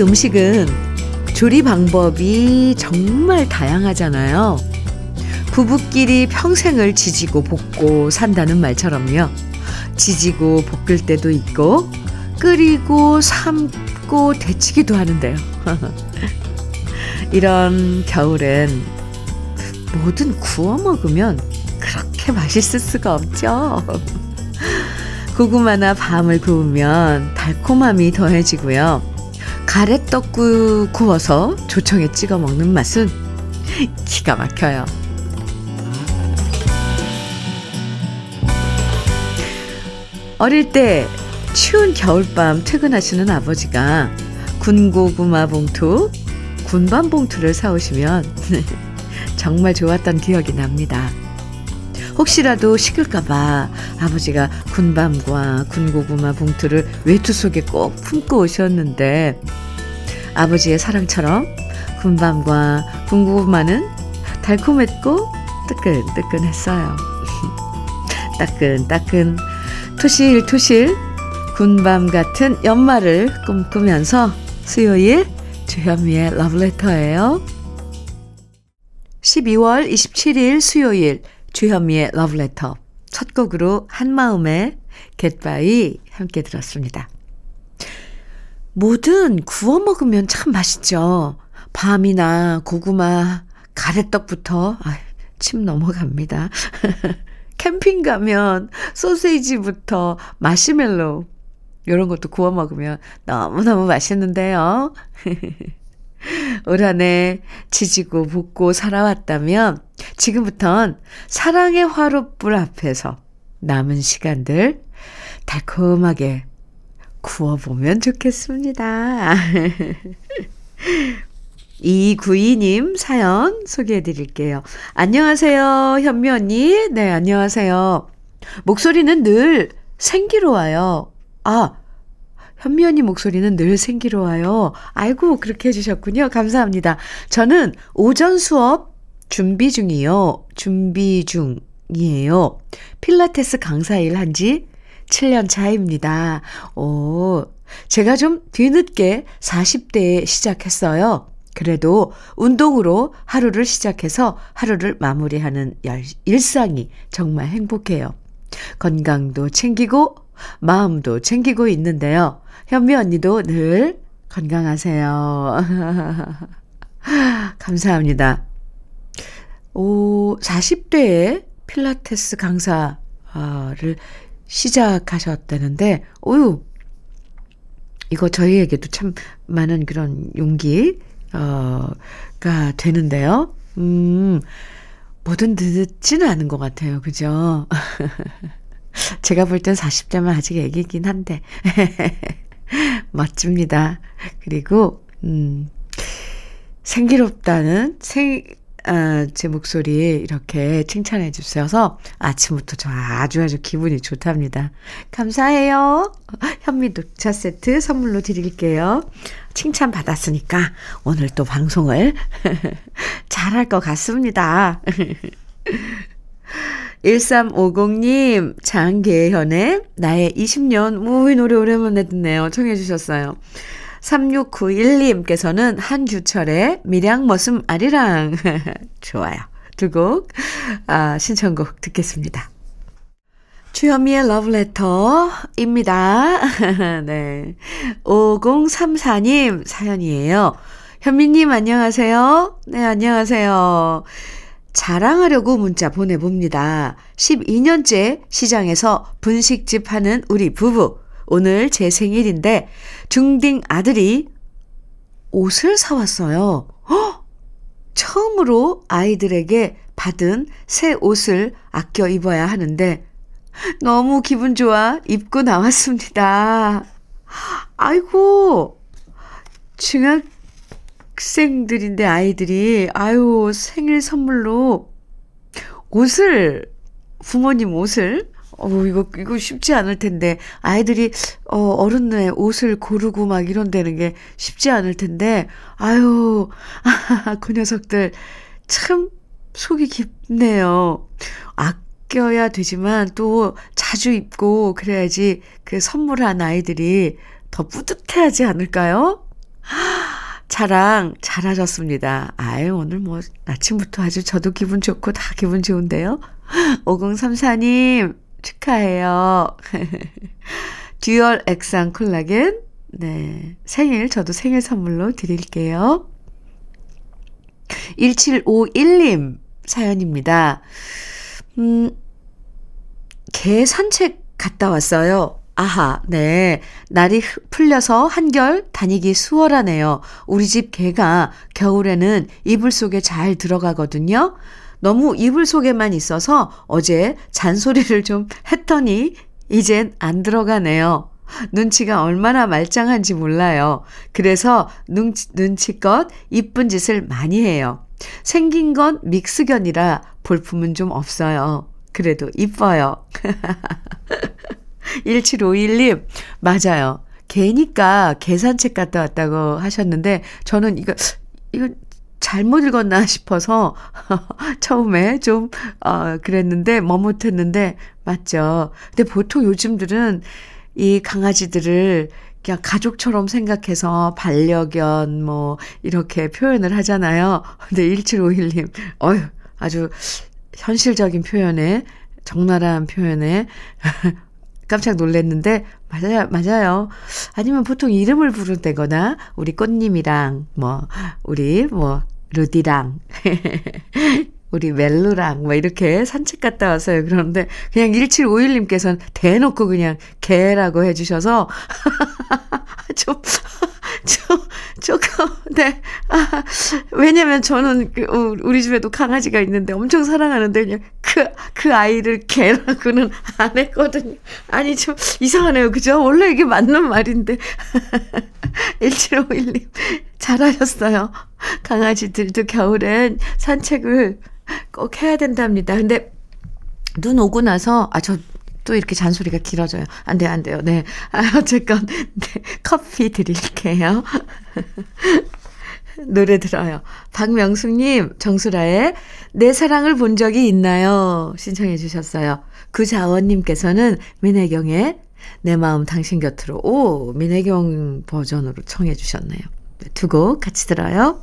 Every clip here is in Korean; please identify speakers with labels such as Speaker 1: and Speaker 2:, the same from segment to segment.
Speaker 1: 우리 음식은 조리 방법이 정말 다양하잖아요. 부부끼리 평생을 지지고 볶고 산다는 말처럼요. 지지고 볶을 때도 있고, 끓이고 삶고 데치기도 하는데요. 이런 겨울엔 뭐든 구워 먹으면 그렇게 맛있을 수가 없죠. 고구마나 밤을 구우면 달콤함이 더해지고요. 가래떡 구워서 조청에 찍어 먹는 맛은 기가 막혀요. 어릴 때 추운 겨울밤 퇴근하시는 아버지가 군고구마 봉투, 군밤 봉투를 사오시면 정말 좋았던 기억이 납니다. 혹시라도 식을까봐 아버지가 군밤과 군고구마 봉투를 외투 속에 꼭 품고 오셨는데 아버지의 사랑처럼 군밤과 군고구마는 달콤했고 뜨끈뜨끈했어요. 따끈따끈 토실토실 군밤 같은 연말을 꿈꾸면서 수요일 주현미의 러브레터예요. 12월 27일 수요일 주현미의 러브레터 첫 곡으로 한마음의 겟바이 함께 들었습니다. 뭐든 구워 먹으면 참 맛있죠. 밤이나 고구마, 가래떡부터 아, 침 넘어갑니다. 캠핑 가면 소세지부터 마시멜로 이런 것도 구워 먹으면 너무너무 맛있는데요. 올 한해 지지고 볶고 살아왔다면 지금부턴 사랑의 화롯불 앞에서 남은 시간들 달콤하게 구워보면 좋겠습니다. 292님 사연 소개해 드릴게요. 안녕하세요, 현미 언니. 네, 안녕하세요. 목소리는 늘 생기로워요. 아, 현미 언니 목소리는 늘 생기로워요. 아이고, 그렇게 해주셨군요. 감사합니다. 저는 오전 수업 준비 중이요. 준비 중이에요. 필라테스 강사 일 한지 7년 차입니다. 오, 제가 좀 뒤늦게 40대에 시작했어요. 그래도 운동으로 하루를 시작해서 하루를 마무리하는 일상이 정말 행복해요. 건강도 챙기고 마음도 챙기고 있는데요. 현미 언니도 늘 건강하세요. 감사합니다. 오, 40대에 필라테스 강사를 시작하셨다는데, 오유, 이거 저희에게도 참 많은 그런 용기, 어, 가 되는데요. 음, 뭐든 늦지는 않은 것 같아요. 그죠? 제가 볼 땐 40대면 아직 애기긴 한데. 멋집니다. 그리고, 음, 생기롭다는 생, 아, 제 목소리 이렇게 칭찬해 주셔서 아침부터 저 아주 아주 기분이 좋답니다. 감사해요. 현미 녹차 세트 선물로 드릴게요. 칭찬 받았으니까 오늘 또 방송을 잘할 것 같습니다. 1350님, 장계현의 나의 20년, 우이 노래 오랜만에 듣네요. 청해 주셨어요. 3691님께서는 한규철의 밀양 머슴 아리랑. 좋아요. 두 곡, 아, 신청곡 듣겠습니다. 주현미의 러브레터입니다. 네. 5034님 사연이에요. 현미님 안녕하세요. 네, 안녕하세요. 자랑하려고 문자 보내봅니다. 12년째 시장에서 분식집 하는 우리 부부. 오늘 제 생일인데 중딩 아들이 옷을 사왔어요. 허! 처음으로 아이들에게 받은 새 옷을 아껴 입어야 하는데 너무 기분 좋아 입고 나왔습니다. 아이고, 중학생들인데 아이들이, 아유, 생일 선물로 옷을, 부모님 옷을 어, 이거, 이거 쉽지 않을 텐데. 아이들이, 어, 어른의 옷을 고르고 막 이런 데는 게 쉽지 않을 텐데. 아유, 그 녀석들 참 속이 깊네요. 아껴야 되지만 또 자주 입고 그래야지 그 선물한 아이들이 더 뿌듯해 하지 않을까요? 자랑 잘하셨습니다. 아유, 오늘 뭐 아침부터 아주 저도 기분 좋고 다 기분 좋은데요. 5034님, 축하해요. 듀얼 액상 콜라겐. 네. 생일, 저도 생일 선물로 드릴게요. 1751님 사연입니다. 음, 개 산책 갔다 왔어요. 아하, 네. 날이 풀려서 한결 다니기 수월하네요. 우리 집 개가 겨울에는 이불 속에 잘 들어가거든요. 너무 이불 속에만 있어서 어제 잔소리를 좀 했더니 이젠 안 들어가네요. 눈치가 얼마나 말짱한지 몰라요. 그래서 눈치, 눈치껏 이쁜 짓을 많이 해요. 생긴 건 믹스견이라 볼품은 좀 없어요. 그래도 이뻐요. 1751님, 맞아요. 개니까 계산책 갔다 왔다고 하셨는데, 저는 이거, 이거 잘못 읽었나 싶어서, 처음에 좀, 어, 그랬는데, 머뭇했는데, 맞죠. 근데 보통 요즘들은 이 강아지들을 그냥 가족처럼 생각해서 반려견 뭐 이렇게 표현을 하잖아요. 근데 1751님, 어휴, 아주 현실적인 표현에 적나라한 표현에 깜짝 놀랐는데 맞아요, 맞아요. 아니면 보통 이름을 부른다거나 우리 꽃님이랑 뭐 우리 뭐 루디랑 우리 멜로랑 뭐 이렇게 산책 갔다 왔어요. 그런데 그냥 1751님께서는 대놓고 그냥 개라고 해주셔서 좀, 좀, 조금, 네. 아, 왜냐면 저는 그, 어, 우리 집에도 강아지가 있는데 엄청 사랑하는데 그냥 그, 그 아이를 개라고는 안 했거든요. 아니, 좀 이상하네요. 그죠? 원래 이게 맞는 말인데. 1751님, 잘하셨어요. 강아지들도 겨울엔 산책을 꼭 해야 된답니다. 근데 눈 오고 나서, 아, 저, 또 이렇게 잔소리가 길어져요. 안 돼요, 안 돼요. 네. 아, 어쨌건, 네. 커피 드릴게요. 노래 들어요. 박명숙님, 정수라의 내 사랑을 본 적이 있나요? 신청해 주셨어요. 구자원님께서는 민혜경의 내 마음 당신 곁으로, 오, 민혜경 버전으로 청해 주셨네요. 네, 두곡 같이 들어요.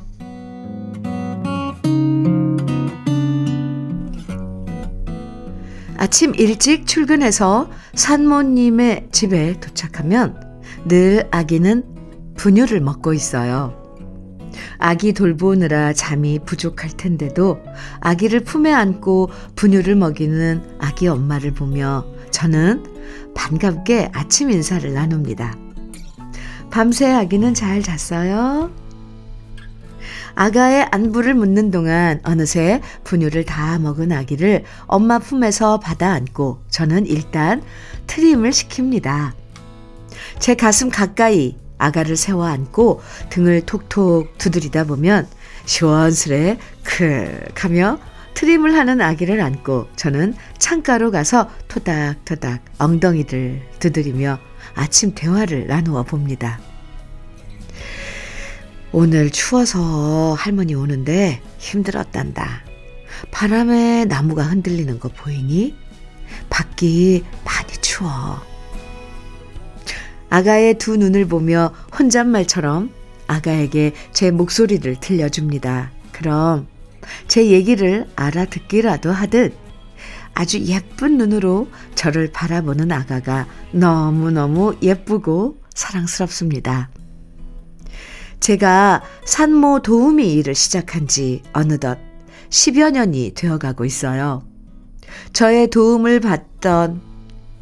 Speaker 1: 아침 일찍 출근해서 산모님의 집에 도착하면 늘 아기는 분유를 먹고 있어요. 아기 돌보느라 잠이 부족할 텐데도 아기를 품에 안고 분유를 먹이는 아기 엄마를 보며 저는 반갑게 아침 인사를 나눕니다. 밤새 아기는 잘 잤어요? 아가의 안부를 묻는 동안 어느새 분유를 다 먹은 아기를 엄마 품에서 받아 안고 저는 일단 트림을 시킵니다. 제 가슴 가까이 아가를 세워 안고 등을 톡톡 두드리다 보면 시원스레 크 하며 트림을 하는 아기를 안고 저는 창가로 가서 토닥토닥 엉덩이를 두드리며 아침 대화를 나누어 봅니다. 오늘 추워서 할머니 오는데 힘들었단다. 바람에 나무가 흔들리는 거 보이니? 밖이 많이 추워. 아가의 두 눈을 보며 혼잣말처럼 아가에게 제 목소리를 들려줍니다. 그럼 제 얘기를 알아듣기라도 하듯 아주 예쁜 눈으로 저를 바라보는 아가가 너무너무 예쁘고 사랑스럽습니다. 제가 산모 도우미 일을 시작한 지 어느덧 10여 년이 되어가고 있어요. 저의 도움을 받던,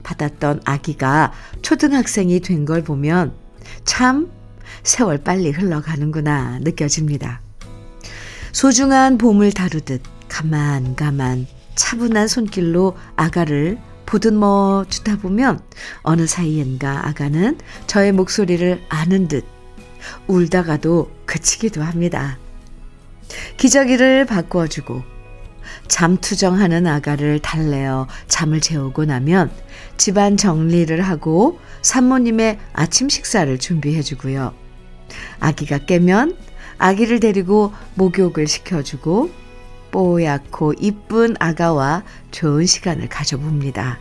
Speaker 1: 받았던 아기가 초등학생이 된 걸 보면 참 세월 빨리 흘러가는구나 느껴집니다. 소중한 봄을 다루듯 가만 가만 차분한 손길로 아가를 보듬어 주다 보면 어느 사이엔가 아가는 저의 목소리를 아는 듯 울다가도 그치기도 합니다. 기저귀를 바꾸어주고 잠투정하는 아가를 달래어 잠을 재우고 나면 집안 정리를 하고 산모님의 아침 식사를 준비해주고요. 아기가 깨면 아기를 데리고 목욕을 시켜주고 뽀얗고 이쁜 아가와 좋은 시간을 가져봅니다.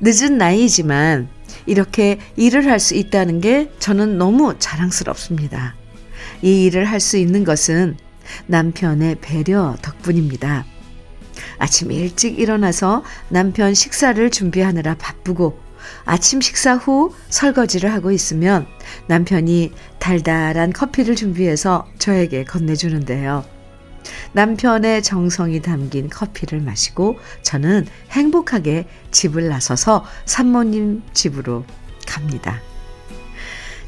Speaker 1: 늦은 나이지만 이렇게 일을 할 수 있다는 게 저는 너무 자랑스럽습니다. 이 일을 할 수 있는 것은 남편의 배려 덕분입니다. 아침 일찍 일어나서 남편 식사를 준비하느라 바쁘고 아침 식사 후 설거지를 하고 있으면 남편이 달달한 커피를 준비해서 저에게 건네주는데요. 남편의 정성이 담긴 커피를 마시고 저는 행복하게 집을 나서서 산모님 집으로 갑니다.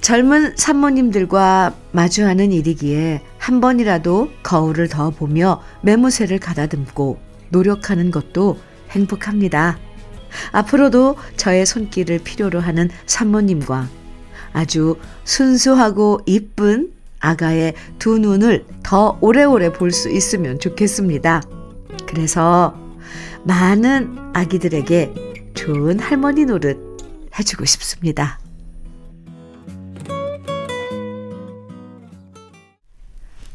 Speaker 1: 젊은 산모님들과 마주하는 일이기에 한 번이라도 거울을 더 보며 매무새를 가다듬고 노력하는 것도 행복합니다. 앞으로도 저의 손길을 필요로 하는 산모님과 아주 순수하고 이쁜 아가의 두 눈을 더 오래오래 볼 수 있으면 좋겠습니다. 그래서 많은 아기들에게 좋은 할머니 노릇 해주고 싶습니다.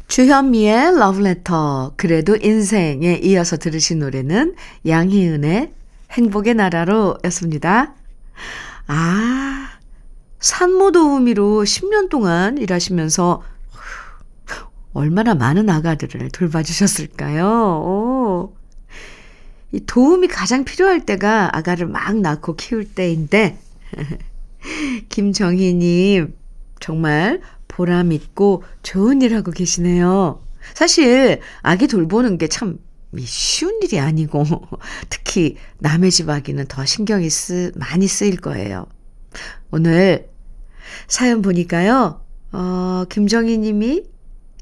Speaker 1: 주현미의 러브레터 그래도 인생에 이어서 들으신 노래는 양희은의 행복의 나라로 였습니다. 아, 산모 도우미로 10년 동안 일하시면서 얼마나 많은 아가들을 돌봐주셨을까요? 오. 이 도움이 가장 필요할 때가 아가를 막 낳고 키울 때인데, 김정희님, 정말 보람있고 좋은 일 하고 계시네요. 사실, 아기 돌보는 게 참 쉬운 일이 아니고, 특히 남의 집 아기는 더 신경이 쓰, 많이 쓰일 거예요. 오늘 사연 보니까요, 어, 김정희 님이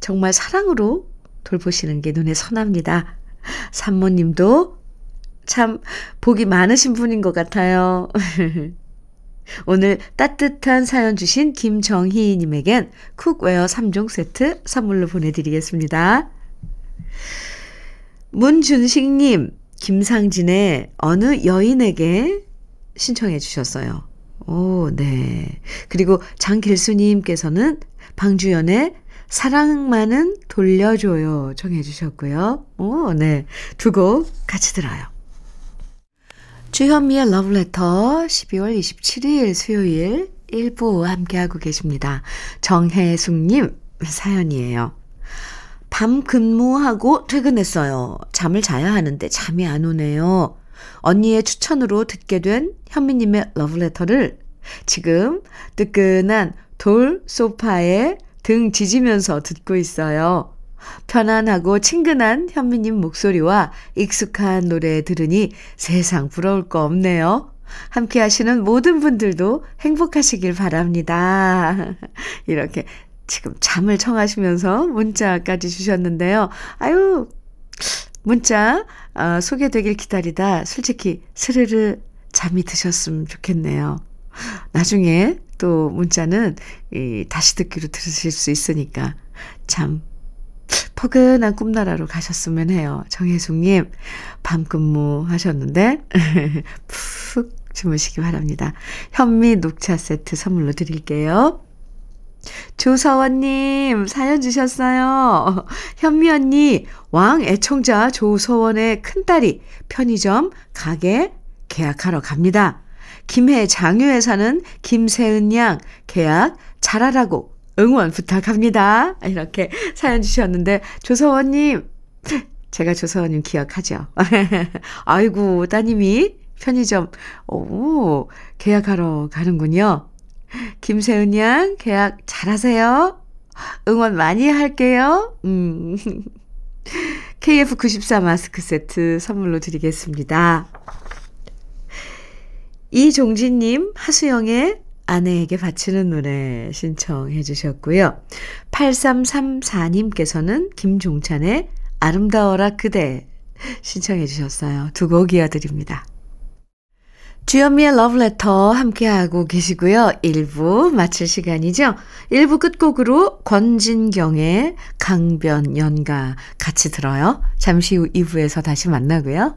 Speaker 1: 정말 사랑으로 돌보시는 게 눈에 선합니다. 산모님도 참 복이 많으신 분인 것 같아요. 오늘 따뜻한 사연 주신 김정희님에겐 cookware 3종 세트 선물로 보내드리겠습니다. 문준식님, 김상진의 어느 여인에게 신청해 주셨어요. 오, 네. 그리고 장길수님께서는 방주연의 사랑만은 돌려줘요. 정해주셨고요. 오, 네. 두 곡 같이 들어요. 주현미의 러브레터 12월 27일 수요일 1부 함께하고 계십니다. 정혜숙님 사연이에요. 밤 근무하고 퇴근했어요. 잠을 자야 하는데 잠이 안 오네요. 언니의 추천으로 듣게 된 현미님의 러브레터를 지금 뜨끈한 돌 소파에 등 지지면서 듣고 있어요. 편안하고 친근한 현미님 목소리와 익숙한 노래 들으니 세상 부러울 거 없네요. 함께 하시는 모든 분들도 행복하시길 바랍니다. 이렇게 지금 잠을 청하시면서 문자까지 주셨는데요. 아유, 문자 어, 소개되길 기다리다 솔직히 스르르 잠이 드셨으면 좋겠네요. 나중에 또 문자는 이 다시 듣기로 들으실 수 있으니까 참 포근한 꿈나라로 가셨으면 해요. 정혜숙님, 밤 근무 하셨는데, 푹 주무시기 바랍니다. 현미 녹차 세트 선물로 드릴게요. 조서원님, 사연 주셨어요. 현미 언니, 왕 애청자 조서원의 큰딸이 편의점, 가게 계약하러 갑니다. 김해 장유에 사는 김세은 양 계약 잘하라고 응원 부탁합니다. 이렇게 사연 주셨는데 조서원님 제가 조서원님 기억하죠. 아이고 따님이 편의점 오 계약하러 가는군요. 김세은 양 계약 잘하세요. 응원 많이 할게요. 음. KF94 마스크 세트 선물로 드리겠습니다. 이종진님, 하수영의 아내에게 바치는 노래 신청해 주셨고요. 8334님께서는 김종찬의 아름다워라 그대 신청해 주셨어요. 두 곡 이어드립니다. 주현미의 러브레터 함께하고 계시고요. 1부 마칠 시간이죠. 1부 끝곡으로 권진경의 강변 연가 같이 들어요. 잠시 후 2부에서 다시 만나고요.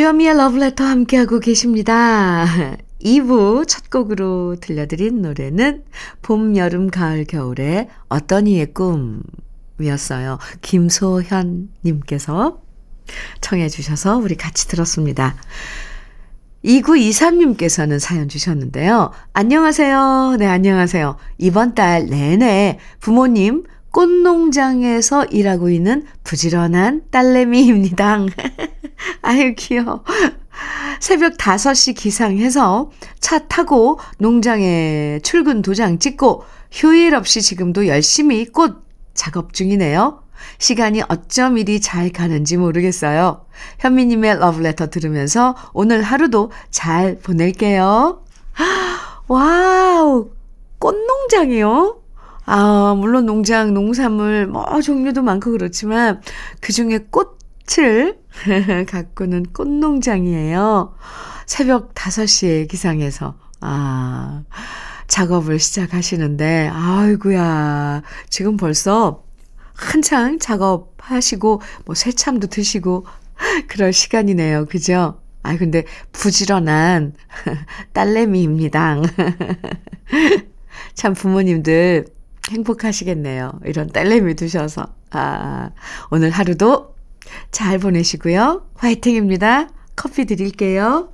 Speaker 1: 주현미의 러브레터 함께하고 계십니다. 2부 첫 곡으로 들려드린 노래는 봄, 여름, 가을, 겨울의 어떤 이의 꿈이었어요. 김소현님께서 청해 주셔서 우리 같이 들었습니다. 2923님께서는 사연 주셨는데요. 안녕하세요. 네, 안녕하세요. 이번 달 내내 부모님 꽃농장에서 일하고 있는 부지런한 딸내미입니다. 아유, 귀여워. 새벽 5시 기상해서 차 타고 농장에 출근 도장 찍고 휴일 없이 지금도 열심히 꽃 작업 중이네요. 시간이 어쩜 이리 잘 가는지 모르겠어요. 현미님의 러브레터 들으면서 오늘 하루도 잘 보낼게요. Wow! 꽃농장이요? 아, 물론 농장, 농산물, 뭐, 종류도 많고 그렇지만, 그 중에 꽃 을 가꾸는 꽃농장이에요. 새벽 5시에 기상해서, 아, 작업을 시작하시는데, 아이구야 지금 벌써 한창 작업하시고, 뭐, 새참도 드시고, 그럴 시간이네요. 그죠? 아, 근데 부지런한 딸내미입니다. 참 부모님들 행복하시겠네요. 이런 딸내미 두셔서. 아, 오늘 하루도 잘 보내시고요. 화이팅입니다. 커피 드릴게요.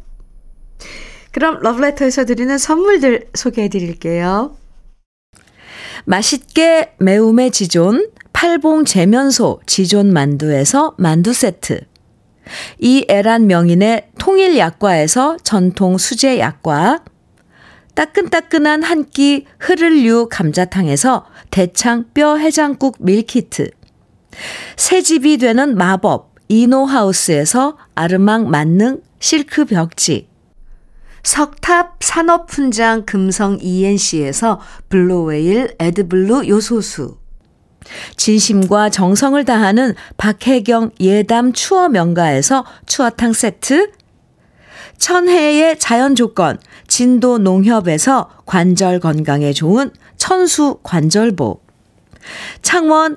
Speaker 1: 그럼 러브레터에서 드리는 선물들 소개해 드릴게요. 맛있게 매움의 지존 팔봉 재면소 지존 만두에서 만두 세트. 이 애란 명인의 통일 약과에서 전통 수제 약과. 따끈따끈한 한 끼 흐를류 감자탕에서 대창 뼈 해장국 밀키트. 새 집이 되는 마법 이노하우스에서 아르망 만능 실크 벽지. 석탑 산업훈장 금성 ENC에서 블루웨일 에드블루 요소수. 진심과 정성을 다하는 박혜경 예담 추어 명가에서 추어탕 세트. 천혜의 자연 조건 진도 농협에서 관절 건강에 좋은 천수 관절보. 창원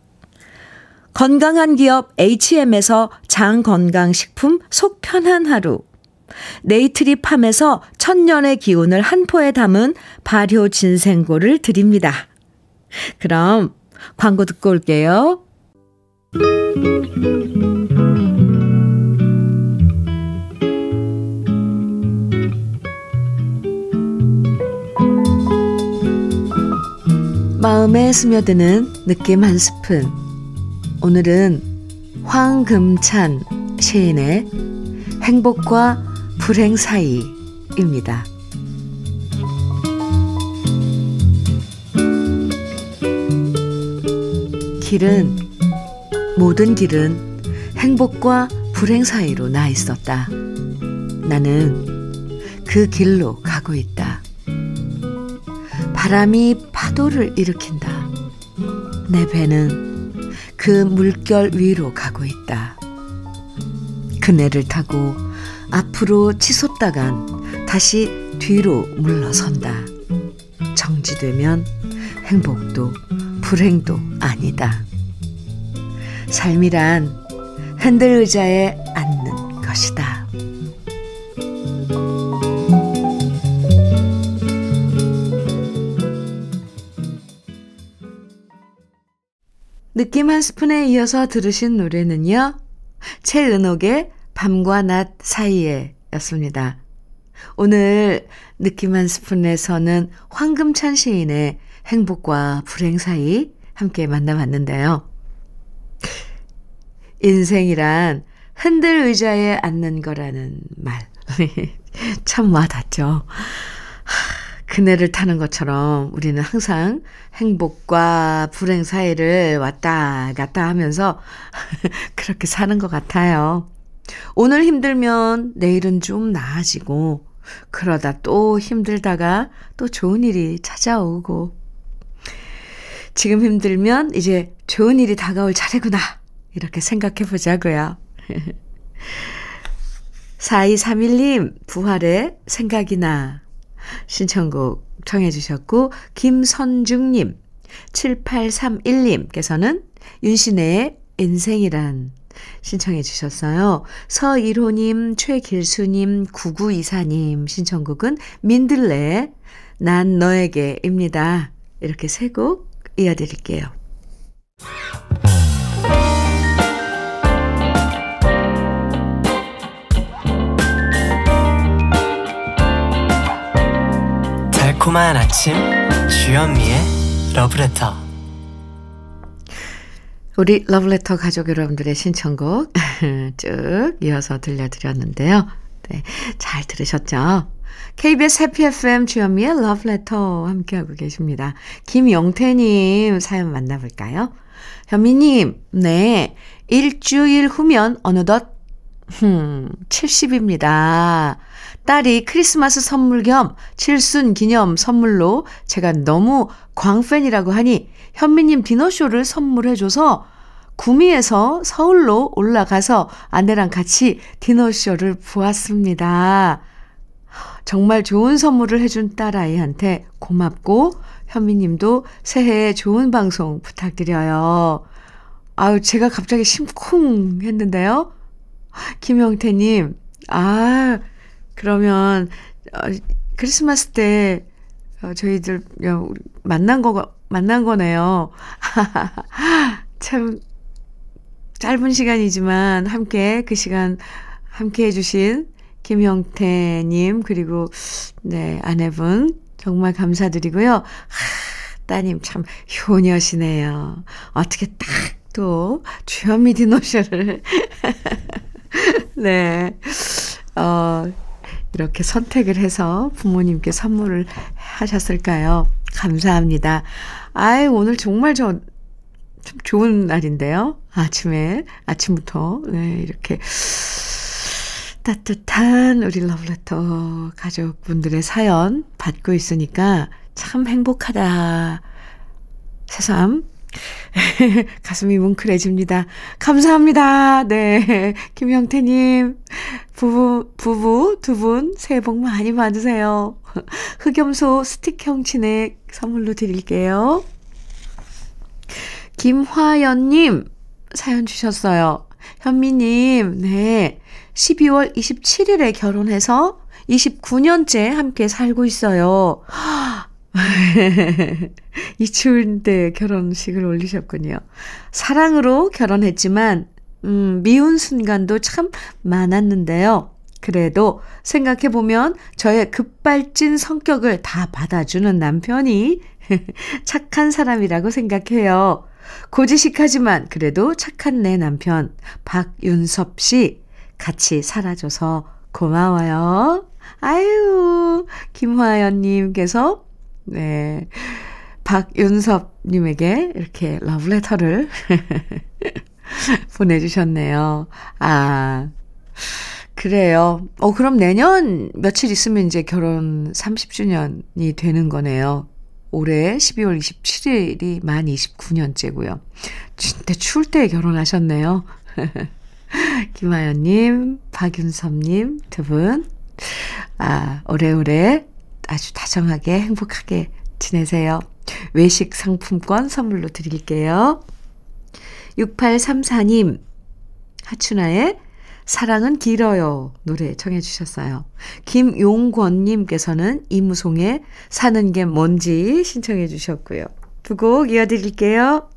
Speaker 1: 건강한 기업 HM에서 장건강식품 속 편한 하루. 네이트리 팜에서 천년의 기운을 한 포에 담은 발효 진생고를 드립니다. 그럼 광고 듣고 올게요. 마음에 스며드는 느낌 한 스푼. 오늘은 황금찬 시인의 행복과 불행 사이입니다. 길은, 모든 길은 행복과 불행 사이로 나 있었다. 나는 그 길로 가고 있다. 바람이 파도를 일으킨다. 내 배는 그 물결 위로 가고 있다. 그네를 타고 앞으로 치솟다간 다시 뒤로 물러선다. 정지되면 행복도 불행도 아니다. 삶이란 핸들 의자에 느낌 한 스푼에 이어서 들으신 노래는요. 최은옥의 밤과 낮 사이에 였습니다. 오늘 느낌 한 스푼에서는 황금찬 시인의 행복과 불행 사이 함께 만나봤는데요. 인생이란 흔들 의자에 앉는 거라는 말. 참 와닿죠. 그네를 타는 것처럼 우리는 항상 행복과 불행 사이를 왔다 갔다 하면서 그렇게 사는 것 같아요. 오늘 힘들면 내일은 좀 나아지고, 그러다 또 힘들다가 또 좋은 일이 찾아오고, 지금 힘들면 이제 좋은 일이 다가올 차례구나. 이렇게 생각해 보자고요. 4231님, 부활의 생각이나 신청곡 청해 주셨고 김선중님 7831님께서는 윤신의 인생이란 신청해 주셨어요. 서일호님, 최길수님, 9924님 신청곡은 민들레 난 너에게입니다. 이렇게 세 곡 이어드릴게요.
Speaker 2: 달콤한 아침 주현미의 러브레터
Speaker 1: 우리 러브레터 가족 여러분들의 신청곡 쭉 이어서 들려드렸는데요. 네, 잘 들으셨죠? KBS 해피 FM 주현미의 러브레터 함께하고 계십니다. 김영태님 사연 만나볼까요? 현미님, 네, 일주일 후면 어느덧 음, 70입니다. 딸이 크리스마스 선물 겸 칠순 기념 선물로 제가 너무 광팬이라고 하니 현미님 디너쇼를 선물해줘서 구미에서 서울로 올라가서 아내랑 같이 디너쇼를 보았습니다. 정말 좋은 선물을 해준 딸아이한테 고맙고 현미님도 새해에 좋은 방송 부탁드려요. 아유, 제가 갑자기 심쿵 했는데요. 김영태님, 아, 그러면, 어, 크리스마스 때, 어, 저희들, 만난 거, 만난 거네요. 참, 짧은 시간이지만, 함께, 그 시간, 함께 해주신 김영태님, 그리고, 네, 아내분, 정말 감사드리고요. 하, 따님 참 효녀시네요. 어떻게 딱 또 주현미 디노쇼를 네. 어, 이렇게 선택을 해서 부모님께 선물을 하셨을까요? 감사합니다. 아이, 오늘 정말 저, 좀 좋은 날인데요. 아침에, 아침부터, 네, 이렇게 따뜻한 우리 러브레터 가족분들의 사연 받고 있으니까 참 행복하다. 새삼 가슴이 뭉클해집니다. 감사합니다. 네. 김영태님, 부부, 부부 두 분 새해 복 많이 받으세요. 흑염소 스틱형 진액 선물로 드릴게요. 김화연님, 사연 주셨어요. 현미님, 네. 12월 27일에 결혼해서 29년째 함께 살고 있어요. 이 추운 때 결혼식을 올리셨군요. 사랑으로 결혼했지만, 음, 미운 순간도 참 많았는데요. 그래도 생각해보면 저의 급발진 성격을 다 받아주는 남편이 착한 사람이라고 생각해요. 고지식하지만 그래도 착한 내 남편, 박윤섭 씨, 같이 살아줘서 고마워요. 아유, 김화연님께서, 네, 박윤섭님에게 이렇게 러브레터를 보내주셨네요. 아, 그래요. 어, 그럼 내년 며칠 있으면 이제 결혼 30주년이 되는 거네요. 올해 12월 27일이 만 29년째고요. 진짜 추울 때 결혼하셨네요. 김하연님, 박윤섭님 두 분, 아, 오래오래 아주 다정하게 행복하게 지내세요. 외식 상품권 선물로 드릴게요. 6834님, 하춘아의 사랑은 길어요. 노래 청해 주셨어요. 김용권님께서는 이무송의 사는 게 뭔지 신청해 주셨고요. 두 곡 이어드릴게요.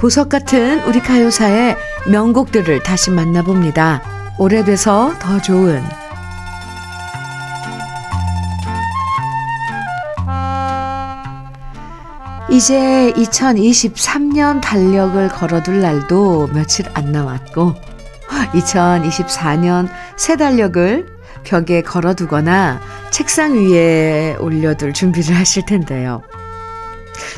Speaker 1: 보석 같은 우리 가요사의 명곡들을 다시 만나봅니다. 오래돼서 더 좋은 이제 2023년 달력을 걸어둘 날도 며칠 안 남았고 2024년 새 달력을 벽에 걸어두거나 책상 위에 올려둘 준비를 하실 텐데요.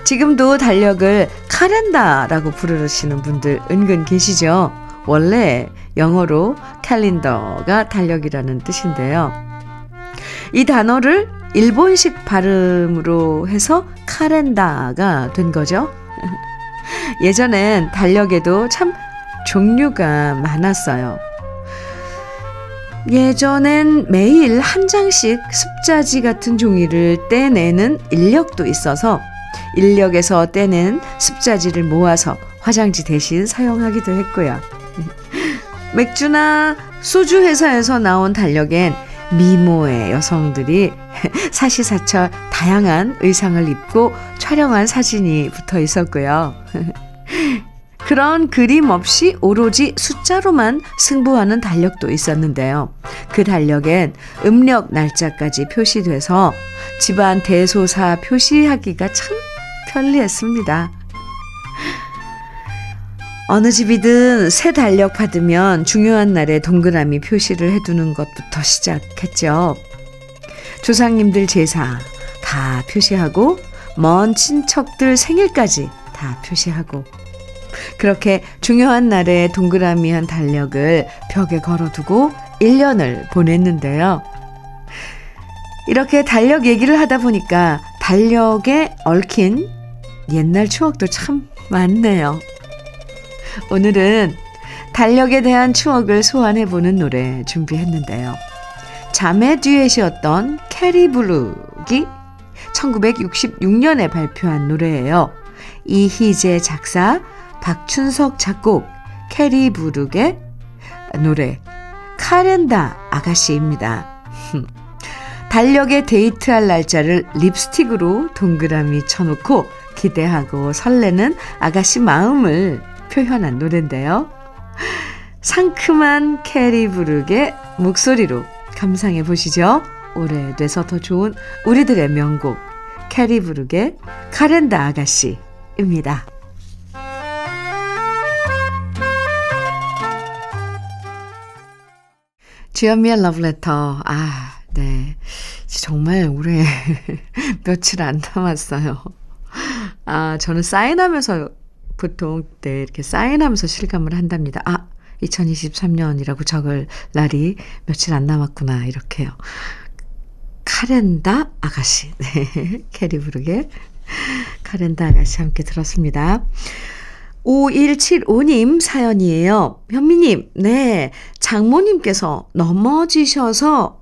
Speaker 1: 지금도 달력을 카렌다라고 부르시는 분들 은근 계시죠? 원래 영어로 캘린더가 달력이라는 뜻인데요. 이 단어를 일본식 발음으로 해서 카렌다가 된 거죠. 예전엔 달력에도 참 종류가 많았어요. 예전엔 매일 한 장씩 습자지 같은 종이를 떼내는 인력도 있어서 인력에서 떼낸 습자지를 모아서 화장지 대신 사용하기도 했고요. 맥주나 소주 회사에서 나온 달력엔 미모의 여성들이 사시사철 다양한 의상을 입고 촬영한 사진이 붙어 있었고요. 그런 그림 없이 오로지 숫자로만 승부하는 달력도 있었는데요. 그 달력엔 음력 날짜까지 표시돼서 집안 대소사 표시하기가 참 편리했습니다. 어느 집이든 새 달력 받으면 중요한 날에 동그라미 표시를 해두는 것부터 시작했죠. 조상님들 제사 다 표시하고 먼 친척들 생일까지 다 표시하고 그렇게 중요한 날에 동그라미 한 달력을 벽에 걸어두고 1년을 보냈는데요. 이렇게 달력 얘기를 하다 보니까 달력에 얽힌 옛날 추억도 참 많네요. 오늘은 달력에 대한 추억을 소환해보는 노래 준비했는데요. 자매 듀엣이었던 캐리블룩이 1966년에 발표한 노래예요. 이희재 작사, 박춘석 작곡, 캐리브룩의 노래 카렌다 아가씨입니다. 달력에 데이트할 날짜를 립스틱으로 동그라미 쳐놓고 기대하고 설레는 아가씨 마음을 표현한 노래인데요. 상큼한 캐리 브룩의 목소리로 감상해 보시죠. 오래돼서 더 좋은 우리들의 명곡 캐리 브룩의 카렌다 아가씨입니다. 주현미의 러브레터. 아, 네. 정말 올해 며칠 안 남았어요. 아, 저는 사인하면서 보통 네, 이렇게 사인하면서 실감을 한답니다. 아, 2023년이라고 적을 날이 며칠 안 남았구나. 이렇게요. 카렌다 아가씨. 네. 캐리브룩의 카렌다 아가씨 함께 들었습니다. 5175님 사연이에요. 현미님, 네. 장모님께서 넘어지셔서,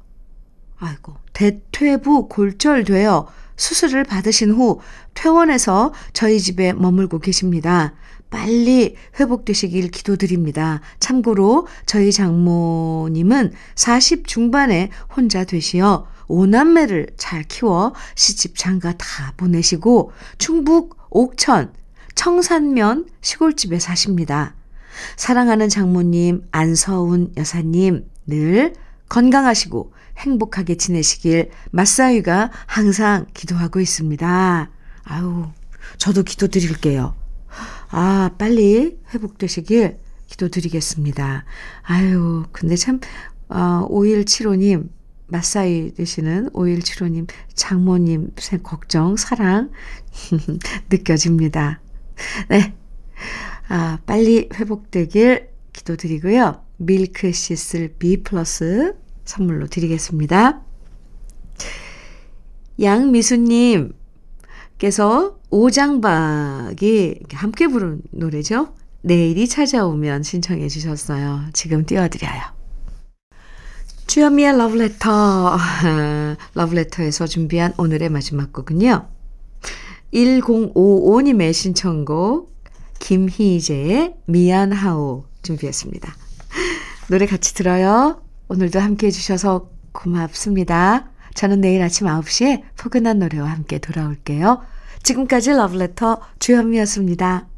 Speaker 1: 아이고, 대퇴부 골절되어 수술을 받으신 후 퇴원해서 저희 집에 머물고 계십니다. 빨리 회복되시길 기도드립니다. 참고로 저희 장모님은 40 중반에 혼자 되시어 오남매를 잘 키워 시집 장가 다 보내시고 충북 옥천 청산면 시골집에 사십니다. 사랑하는 장모님 안서운 여사님 늘 건강하시고 행복하게 지내시길 마사유가 항상 기도하고 있습니다. 아유, 저도 기도 드릴게요. 아, 빨리 회복되시길 기도 드리겠습니다. 아유, 근데 참, 어, 5175님, 마사이 되시는 5175님, 장모님, 걱정, 사랑, 느껴집니다. 네. 아, 빨리 회복되길 기도드리고요. 밀크시슬 B 플러스 선물로 드리겠습니다. 양미수님께서 오장박이 함께 부른 노래죠. 내일이 찾아오면 신청해 주셨어요. 지금 띄워드려요. 주현미의 러브레터. 러브레터에서 준비한 오늘의 마지막 곡은요. 1055님의 신청곡 김희재의 미안하오 준비했습니다. 노래 같이 들어요. 오늘도 함께 해주셔서 고맙습니다. 저는 내일 아침 9시에 포근한 노래와 함께 돌아올게요. 지금까지 러브레터 주현미였습니다.